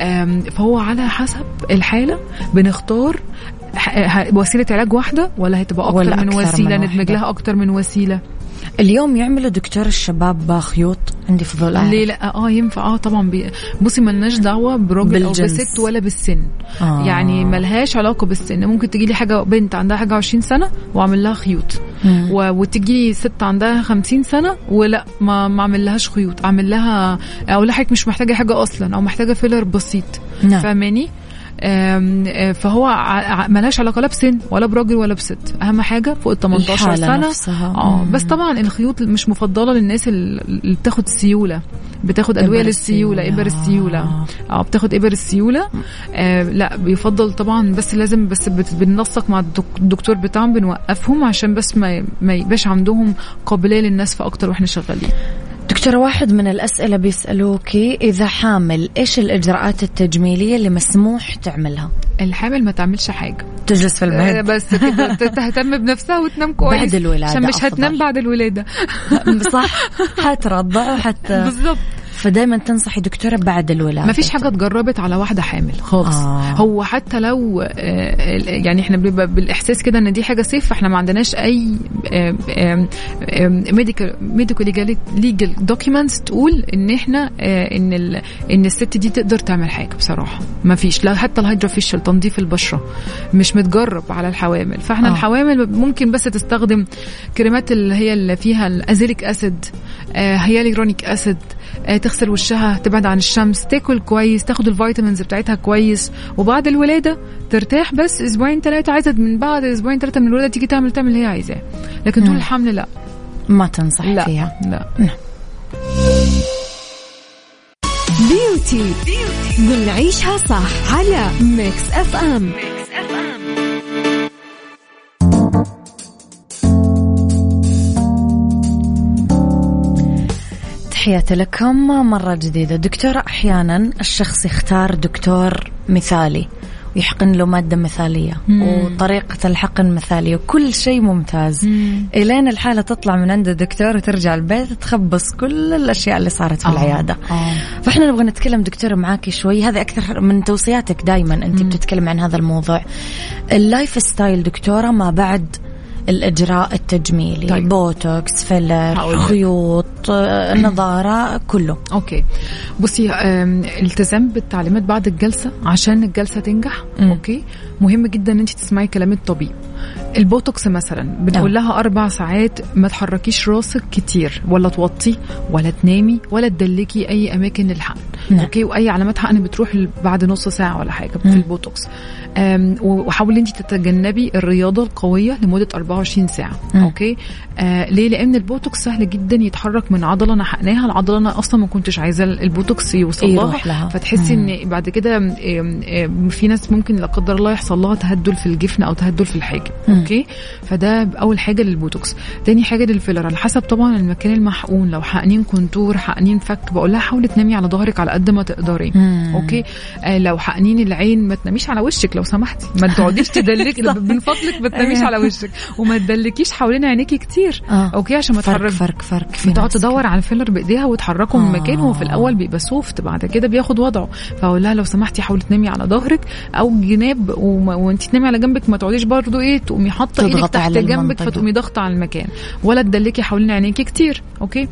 آم، فهو على حسب الحالة بنختار وسيلة علاج واحدة ولا هتبقى أكتر ولا من أكثر وسيلة من ندمج. لها أكتر من وسيلة اليوم يعملوا دكتور الشباب خيوط عندي فضول أعرف. ليه لا آه ينفع آه طبعا بي... بصي ملناش دعوة براجل أو. بست ولا بالسن آه. يعني ملهاش علاقة بالسن ممكن تجي لي حاجة بنت عندها حاجة 20 سنة وأعمل لها خيوط مم. و... وتجي لي ست عندها 50 سنة ولا ما ما أعمل لهاش خيوط أعمل لها أو لحقك مش محتاجة حاجة أصلا أو محتاجة فيلر بسيط نعم. فاهماني آه، فهو ع- ع- ملهاش علاقة لا بسن ولا براجل ولا بست أهم حاجة فوق ال 18 الحالة سنة نفسها. آه. بس طبعا الخيوط مش مفضلة للناس اللي بتاخد السيوله بتاخد أدوية إبر للسيولة. إبر السيولة آه. آه بتاخد إبر السيولة آه لا بيفضل طبعا بس لازم بس بننسق مع الدك- الدكتور بتاعهم بنوقفهم عشان بس ما ما يبقاش عندهم قابلية للنسف أكتر وإحنا شغالين دكتورة واحد من الأسئلة بيسألوكي إذا حامل إيش الإجراءات التجميلية اللي مسموح تعملها؟ الحامل ما تعملش حاجة. تجلس في آه، البيت بس كده ت- تهتم بنفسها وتنام كويس. بعد الولادة عشان مش. هتنام بعد الولادة. صح حترضع وحتى بالظبط فدايما تنصحي دكتورة بعد الولادة. ما فيش حاجة اتجربت على واحدة حامل. خالص. آه. هو حتى لو آه، يعني إحنا بيبقى بالإحساس كده إن دي حاجة سيف فإحنا ما عندناش أي medical medical legal documents تقول إن إحنا آه، إن ال- إن الست دي تقدر تعمل حاجة بصراحة. ما فيش. لا حتى ال HydraFacial تنظيف البشرة. مش متجرب على الحوامل. فإحنا آه. الحوامل ممكن بس تستخدم كريمات اللي هي اللي فيها ال azelaic acid آه hyaluronic acid تغسل وشها تبعد عن الشمس تاكل كويس تاخد ال vitamins بتاعتها كويس. وبعد الولادة ترتاح بس أسبوعين ثلاثة عايزة من بعد أسبوعين ثلاثة من الولادة تيجي تعمل تعمل اللي هي عايزاه. لكن طول. الحمل لا. ما تنصح لا فيها. لا. beauty بنعيشها صح على ميكس اف ام تحياتي لكم مرة جديدة دكتورة أحيانا الشخص يختار دكتور مثالي ويحقن له مادة مثالية مم. وطريقة الحقن مثالية وكل شيء ممتاز مم. إلين الحالة تطلع من عند الدكتور وترجع البيت تخبص كل الأشياء اللي صارت في آه. العيادة آه. فإحنا نبغى نتكلم دكتورة معاكي شوي هذا أكثر من توصياتك دائما أنت بتتكلم عن هذا الموضوع ال lifestyle دكتورة ما بعد الإجراء التجميلي طيب. بوتوكس filler. خيوط نضارة كله okay بصي آم، التزام بالتعليمات بعد الجلسة عشان الجلسة تنجح مم. okay مهم جدا إن انت تسمعي كلام الطبيب البوتوكس مثلا بنقول نعم. لها أربع ساعات ما تحركيش راسك كتير ولا توطي ولا تنامي ولا تدلكي أي أماكن للحقن نعم. okay وأي علامات حقن بتروح بعد نص ساعة ولا حاجة. في البوتوكس وحاولي انت تتجنبي الرياضة القوية لمدة 24 ساعة مم. okay آه ليه لأن البوتوكس سهل جدا يتحرك من عضلة أنا حقناها العضله أنا أصلا ما كنتش عايزة البوتوكس يوصل لها. فتحسي. إن بعد كده في ناس ممكن لا قدر الله يحصل لها تهدل في الجفن أو تهدل في الحاجب مم. okay فده أول حاجة للبوتوكس تاني حاجة لل filler على حسب طبعا المكان المحقون لو حقنين contour حقنين فك بقول لها حاولي تنامي على ظهرك على قد ما تقدري مم. okay آه لو حقنين العين ما تناميش على وشك لو سمحتي ما تقعديش تدلكي من فضلك ما تناميش. على وشك وما تدلكيش حوالين عينيكي كتير آه. okay عشان ما فرق تحرك فرق فرق في بتقعد ناس تدور على ال filler بإيديها وتحركه من آه. مكانه هو في الأول بيبقى soft بعد كده بياخد وضعه فأقول لها لو سمحتي حاولي تنامي على ظهرك أو جناب وانت تنامي على جنبك ما تقعديش برضه إيه تقومي حاطة إيدك تحت على جنبك. فتقومي ضاغطة على المكان ولا تدلكي حوالين عينيكي كتير okay.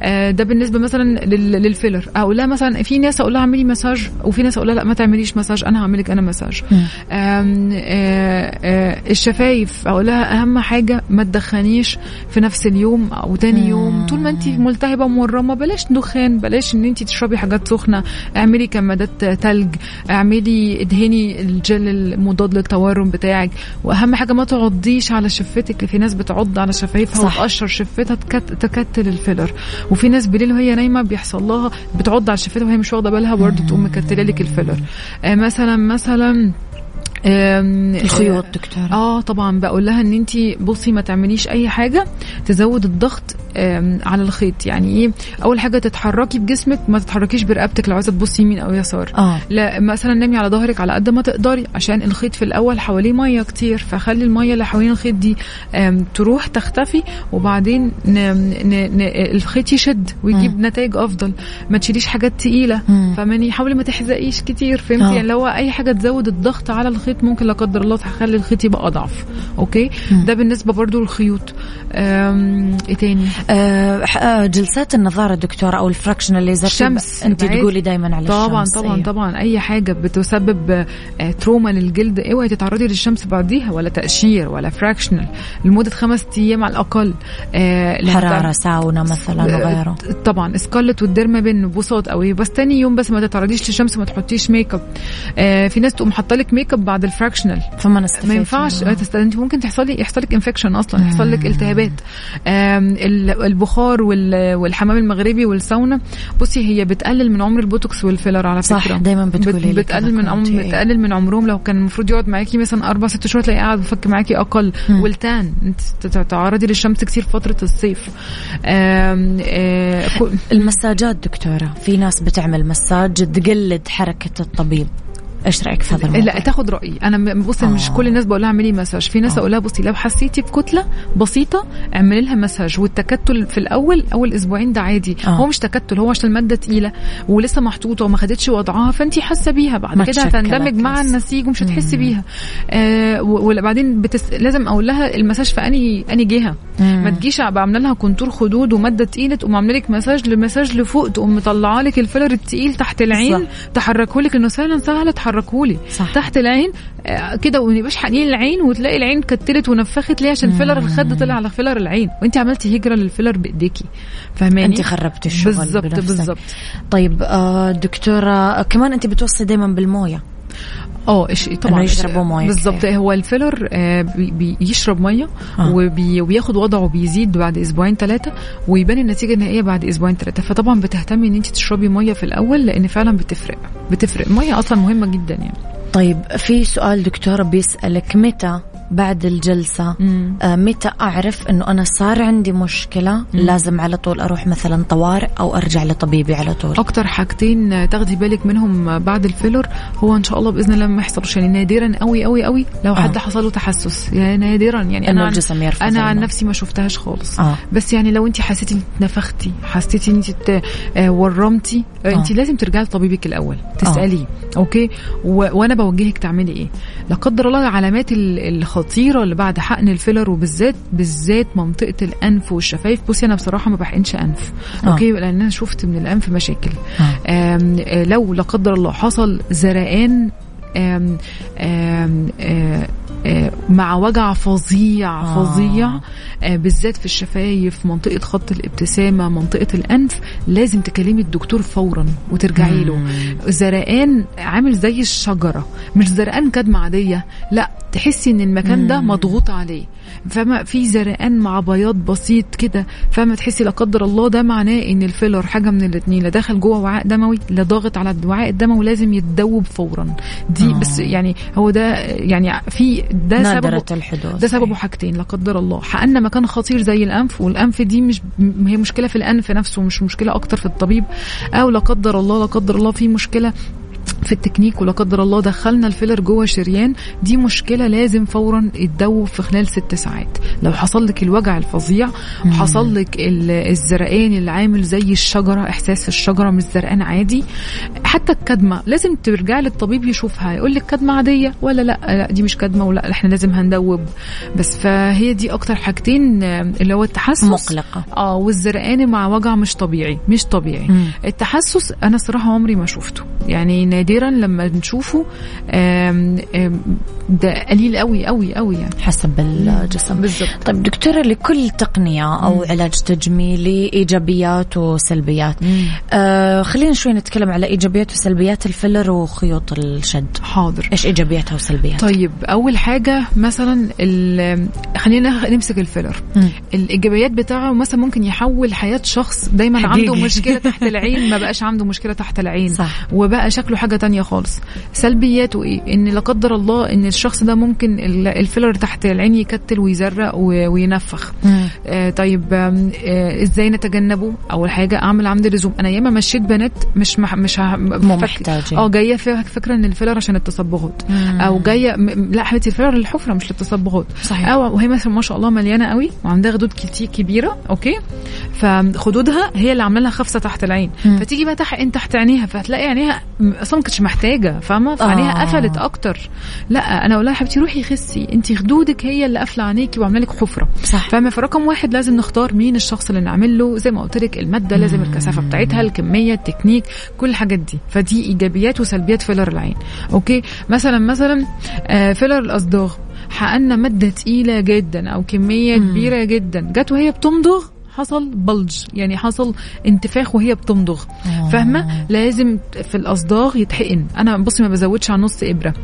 آه ده بالنسبة مثلا لل- لل filler أقول لها مثلا في ناس أقول لها اعملي مساج وفي ناس أقول لها لأ ما تعمليش مساج أنا هعمل لك أنا مساج. آم، آه، آه، الشفايف أقول لها أهم حاجة ما تدخنيش في نفس اليوم أو تاني. يوم طول ما انت ملتهبة ومورمه بلاش دخان بلاش إن انت تشربي حاجات سخنة اعملي كمادات تلج اعملي ادهني الجل المضاد للتورم بتاعك وأهم حاجة ما تعضيش على شفتك. في ناس بتعض على شفايفها. وتقشر شفتها تكت تكتل الفيلر. وفي ناس بالليل وهي نايمة بيحصل لها بتعض على شفتها وهي مش واخدة بالها برضه تقوم مكتله لك الفيلر. آه مثلا مثلا الخيوط دكتورة. آه طبعا بقول لها إن أنت بصي ما تعمليش أي حاجة تزود الضغط على الخيط. يعني إيه؟ أول حاجة تتحركي بجسمك ما تتحركيش برقبتك لو عايزة تبصي يمين أو يسار. آه. لا مثلا نامي على ظهرك على قد ما تقدري عشان الخيط في الأول حواليه مية كتير فخلي المية اللي حوالين الخيط دي تروح تختفي وبعدين ن... ن... ن... الخيط يشد ويجيب نتائج أفضل. ما تشيليش حاجات تقيلة. فماني حاولي ما تحزقيش كتير فهمتي؟ آه. يعني لو أي حاجة تزود الضغط على الخيط ممكن لا قدر الله تخلي الخيط يبقى أضعف. Okay? مم. ده بالنسبة برضو للخيوط. إيه تاني؟ ح- آه، جلسات النضارة دكتورة أو ال fractional laser الشمس. بعيد. تقولي دايما على طبعا الشمس طبعا أيوه. طبعا. أي حاجة بتسبب trauma للجلد اوعي تتعرضي للشمس بعديها ولا تقشير ولا fractional لمدة خمس أيام على الأقل. آه، تعمل- ساونا مثلا وغيره. طبعا. سكارلت وال Dermapen بساط قوي بس تاني يوم بس ما تتعرضيش للشمس ما تحطيش ميك اب آه في ناس تقوم حاطة لك ميك اب بعد ال fractional فما نستفيد. ما ينفعش. تست... أنت ممكن تحصل لي يحصل لك infection أصلا يحصل لك التهابات. آم، ال- البخار وال... والحمام المغربي والساونا. بصي هي بتقلل من عمر البوتوكس وال filler على صح، فكرة. دايماً بتقولي لي بتقلل من عمر. بتقلل من عمرهم. لو كان المفروض يقعد معاكي مثلا أربع ست شهور تلاقيه قاعد بفك معاكي أقل. مم. وال tan أنت تتعرضي للشمس كتير فترة الصيف. آم، آه، المساجات دكتورة في ناس بتعمل مساج تقلد حركة الطبيب. إيش رأيك في هذا الموضوع؟ لا تاخد رأيي أنا بصي مش آه. كل الناس بقول لها اعملي مساج في ناس آه. أقول لها بصي لو حسيتي بكتلة بسيطة اعملي لها مساج والتكتل في الأول أول أسبوعين ده عادي آه. هو مش تكتل هو عشان المادة تقيلة ولسه محطوطة وما خدتش وضعها فانت حاسة بيها بعد كده هتندمج مع. النسيج ومش هتحسي بيها آه وبعدين بتس... لازم أقول لها المساج في اني أني جهة. ما تجيش بعمل لها contour خدود ومادة تقيلة تقوم عاملة لك massage ل massage لفوق تقوم مطلعة لك ال filler التقيل تحت العين تحركه لك إنه سهلا سهلة تحركه لي صح. تحت العين آه، كده وما يبقاش حقنين العين وتلاقي العين كتلت ونفخت ليه؟ عشان filler الخد طلع على filler العين. وانت عملتي هجرة لل filler بإيديكي. فاهماني؟ انت خربتي الشغل بالظبط. بالظبط. طيب آه دكتورة آه، كمان انت بتوصي دايما بالموية. آه طبعا. يشربوا موية بالظبط. هو ال filler آه، بي- بيشرب مية آه. وبي وبياخد وضعه بيزيد بعد أسبوعين ثلاثة ويبان النتيجة النهائية بعد أسبوعين ثلاثة فطبعا بتهتمي إن أنت تشربي مية في الأول لأن فعلا بتفرق. بتفرق. الميه أصلا مهمة جدا يعني. طيب في سؤال دكتورة بيسألك متى بعد الجلسة مم. آه متى أعرف أنه أنا صار عندي مشكلة لازم على طول أروح مثلا طوارئ أو أرجع لطبيبي على طول أكتر حاجتين تاخدي بالك منهم بعد الفيلر هو إن شاء الله بإذن الله ما يحصلش يعني نادرا قوي قوي قوي لو حد آه. حصل له تحسس يعني نادرا يعني عن- الجسم يرفض أنا عن. نفسي ما شفتهاش خالص آه. بس يعني لو انت حسيتي إنك نفختي حسيتي انت آه، ورمتي آه. آه. انت لازم ترجعي لطبيبك الأول تسأليه okay و... وأنا بوجهك تعملي إيه لا قدر الله علامات ال- الخطيره اللي بعد حقن ال filler وبالذات بالذات منطقة الأنف والشفايف بصي أنا بصراحة ما بحقنش أنف آه. okay لأن أنا شفت من الأنف مشاكل آه. آم، آه، لو لا قدر الله حصل زرقان آم، آم، آه، آه، مع وجع فظيع آه. فظيع. آه، بالذات في الشفايف منطقة خط الابتسامة منطقة الأنف لازم تكلمي الدكتور فورا وترجعي له. زرقان عامل زي الشجرة مش زرقان كدمة عادية لا تحسي إن المكان ده مضغوط عليه. فما في زرقان مع بياض بسيط كده فما تحسي لا قدر الله ده معناه إن الفيلر حاجة من الاثنين لا داخل جوه وعاء دموي لا ضاغط على الوعاء الدموي لازم يتدوب فورا. دي آه. بس يعني هو ده يعني في ده سببه الحدوث. ده سببه حاجتين لا قدر الله. حقنا مكان خطير زي الأنف والأنف دي مش هي مشكلة في الأنف نفسه مش مشكلة أكتر في الطبيب أو لا قدر الله لا قدر الله في مشكلة في التكنيك ولا قدر الله دخلنا الفيلر جوه شريان. دي مشكلة لازم فورا يتدوب في خلال ست ساعات. لو حصل لك الوجع الفظيع وحصل لك ال- الزرقان اللي عامل زي الشجرة إحساس الشجرة مش زرقان عادي. حتى الكدمة لازم ترجعي للطبيب يشوفها يقول لك كدمة عادية ولا لأ؟ لأ دي مش كدمة ولا إحنا لازم هندوب. بس فهي دي أكتر حاجتين آه، اللي هو التحسس. مقلقة. آه والزرقان مع وجع مش طبيعي مش طبيعي. مم. التحسس أنا صراحة عمري ما شفته. يعني نادرا لما نشوفه ده قليل قوي قوي قوي يعني. حسب الجسم. بالظبط طيب دكتورة لكل تقنية أو علاج تجميلي إيجابيات وسلبيات آه خلينا شوي نتكلم على إيجابيات وسلبيات الفيلر وخيوط الشد. حاضر. إيش إيجابياتها وسلبياتها طيب أول حاجة مثلا خلينا نمسك الفيلر. مم. الإيجابيات بتاعه مثلا ممكن يحول حياة شخص دايما حقيقي. عنده مشكلة تحت العين ما بقاش عنده مشكلة تحت العين. صح. وبقى شكله حاجة تانية خالص. سلبياته إيه؟ إن لا قدر الله إن الشخص ده ممكن ال- الفيلر تحت العين يكتل ويزرق وينفخ. آه طيب آه إزاي نتجنبه؟ أول حاجة أعمل عمد لزوم أنا ياما مشيت بنات مش مح مش ه- مو فك- محتاجين. آه جاية فيها فكرة إن الفيلر عشان التصبغات. أو جاية لا حبيبتي الفيلر للحفره مش للتصبغات. صحيح. أو وهي مثلا ما شاء الله مليانة قوي وعندها خدود كتير كبيرة okay؟ فخدودها هي اللي عاملة لها خفسه تحت العين. مم. فتيجي بقى تحقن تحت عينيها فهتلاقي عينيها أصلا ما كانتش محتاجة فاهمة؟ فعينيها آه. قفلت أكتر. لا أنا أقول لها حبيبتي روحي خسي. انت خدودك هي اللي قافلة عينيكي وعاملة لك حفرة. صح. فاهمة؟ فرقم واحد لازم نختار مين الشخص اللي نعمل له زي ما قلت لك المادة لازم الكثافة بتاعتها الكمية التكنيك كل الحاجات دي. فدي إيجابيات وسلبيات فيلر العين. okay؟ مثلا مثلا آه، فيلر الأصداغ. حقنا مادة تقيلة جدا أو كمية كبيرة جدا. جت وهي بتمضغ حصل bulge يعني حصل انتفاخ وهي بتمضغ. آه. فاهمة؟ لازم في الأصداغ يتحقن. أنا بصي ما بزودش عن نص إبرة.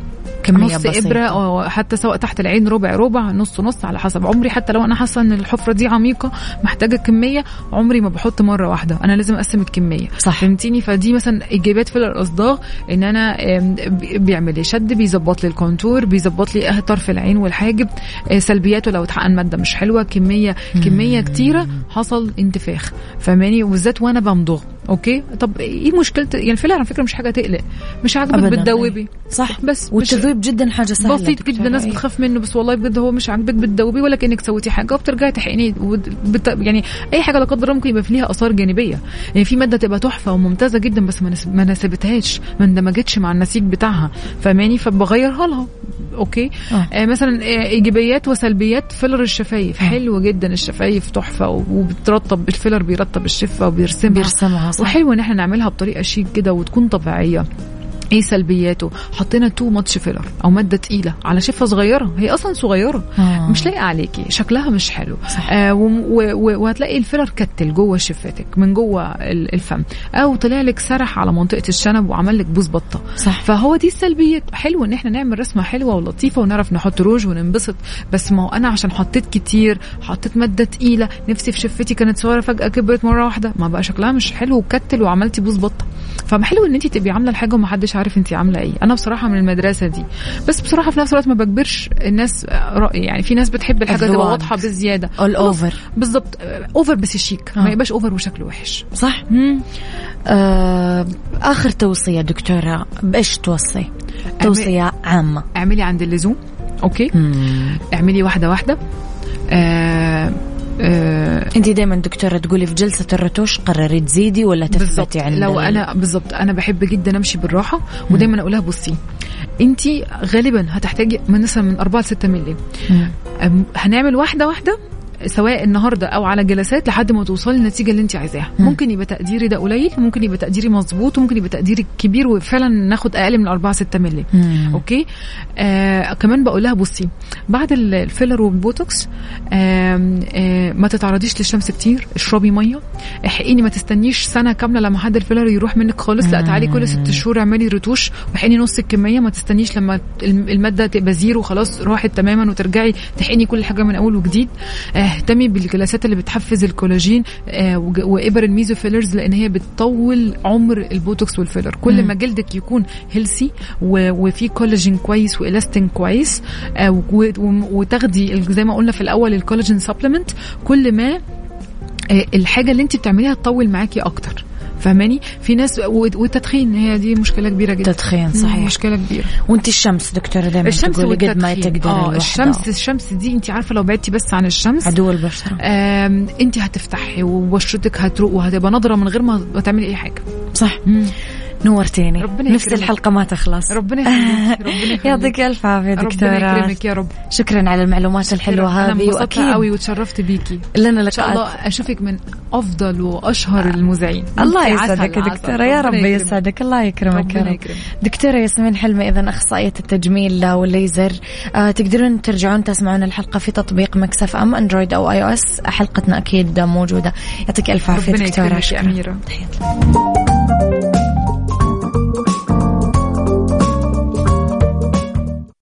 كمية نص بسيطة. إبرة أو حتى سواء تحت العين ربع ربع نص نص على حسب عمري. حتى لو أنا حاسة إن الحفرة دي عميقة محتاجة كمية عمري ما بحط مرة واحدة. أنا لازم أقسم الكمية. صح. فهمتيني؟ فدي مثلا إيجابيات في الاصداغ إن أنا آم، بي- بيعمل لي شد بيظبط لي ال contour بيظبط لي طرف العين والحاجب. آه، سلبياته لو اتحقن مادة مش حلوة كمية كمية كتيرة حصل انتفاخ. فاهماني وبالذات وأنا بمضغ. okay؟ طب إيه مشكلة؟ يعني الفيلر على فكرة مش حاجة تقلق. مش عاجبك. بتدوبي. صح. بس والتذويب جدا حاجة سهلة. بسيط. جدا. الناس. بتخاف منه بس والله بجد هو مش عاجبك بتدوبيه ولا كأنك سويتي حاجة. وبترجعي تحقنيه وبت... يعني أي حاجة لا قدر الله ممكن يبقى ليها آثار جانبية. يعني في مادة تبقى تحفة وممتازة جدا بس ما ناسبتهاش ما اندمجتش مع النسيج بتاعها. فهماني فبغيرها لها. okay؟ آه. آه مثلا آه إيجابيات وسلبيات. فيلر الشفايف. حلو جدا الشفايف تحفة وبترطب الفيلر بيرطب الشفة وبيرسمها. بيرسمها وحلو ان إحنا نعملها بطريقة شيك كده وتكون طبيعية. إيه سلبياته؟ حطينا too much filler أو مادة تقيلة على شفة صغيرة. هي أصلا صغيرة. آه. مش لايقة عليكي. شكلها مش حلو. صح. آه وم- و- و- وهتلاقي الفيلر كتل جوه شفتك من جوه ال- الفم. أو طلع لك سرح على منطقة الشنب وعمل لك بوز بطة. صح. فهو دي السلبيات. حلو إن إحنا نعمل رسمة حلوة ولطيفة ونعرف نحط روج وننبسط. بس ما هو أنا عشان حطيت كتير حطيت مادة تقيلة نفسي في شفتي كانت صغيرة فجأة كبرت مرة واحدة ما بقى شكلها مش حلو وكتل وعملتي بوز بطة. فحلو إن انت تبقي عاملة الحاجة ومحدش عارف انت عاملة إيه. أنا بصراحة من المدرسة دي. بس بصراحة في نفس الوقت ما بجبرش الناس رايي يعني في ناس بتحب الحاجة تبقى. واضحة بزيادة. All خلاص. over. بالظبط آه، over بس شيك آه. ما يبقاش over وشكله وحش. صح. آه آخر توصية دكتورة بإيش توصي؟ توصية عامة. اعملي عند اللزوم okay؟ اعملي واحدة واحدة. آه آه انت دائما دكتورة تقولي في جلسة الرتوش قرري تزيدي ولا تثبتي عند لو أنا بالضبط. أنا بحب جدا أمشي بالراحة ودايما أقولها بصي. انت غالبا هتحتاجي من مثلا من 4 ل 6 مللي هنعمل واحدة واحدة سواء النهارده أو على جلسات لحد ما توصلي للنتيجة اللي انت عايزاها. ممكن يبقى تقديري ده قليل ممكن يبقى تقديري مظبوط وممكن يبقى تقديري كبير وفعلا ناخد أقل من 4 6 مللي. okay؟ آه كمان بقول لها بصي بعد الفيلر والبوتوكس آه آه ما تتعرضيش للشمس كتير اشربي مية احقني ما تستنيش سنة كاملة لما حد الفيلر يروح منك خالص لا تعالي كل ست شهور اعملي رتوش واحقني نص الكمية ما تستنيش لما المادة تبقى zero خلاص راحت تماما وترجعي تحقني كل حاجة من أول وجديد. آه اهتمي بالجلسات اللي بتحفز الكولاجين آه وإبر ال mesofillers لأن هي بتطول عمر البوتوكس والفيلر. كل ما جلدك يكون healthy وفي كولاجين كويس والاستين كويس آه وتاخدي زي ما قلنا في الأول ال collagen supplement كل ما آه الحاجة اللي انت بتعمليها تطول معاكي أكتر. فهماني؟ في ناس والتدخين هي دي مشكلة كبيرة جدا. تدخين صحيح. مشكلة كبيرة. وانت الشمس دكتورة دايما الشمس قد ما تقدر آه الشمس الشمس دي انت عارفة لو بعدتي بس عن الشمس عدو البشره انت هتفتحي وبشرتك هتروق وهتبقى نضره من غير ما تعملي أي حاجة. صح. مم. نورتيني. ربنا نفس الحلقة ما تخلص. ربنا يخليك ربنا يعطيك ألف عافية دكتورة. ربنا يكرمك يا رب. شكرا على المعلومات الحلوة هذه وأكيد قوي وتشرفت بيكي. لنا إن شاء الله أشوفك من أفضل وأشهر المذيعين. الله يسعدك يا دكتورة. يا رب يسعدك. الله يكرمك يا رب. دكتورة ياسمين حلمي إذا أخصائية التجميل والليزر. آه تقدرون ترجعون تسمعون الحلقة في تطبيق Mix FM Android أو iOS حلقتنا أكيد موجودة. يعطيك ألف عافية دكتورة. شكرا. أميرة.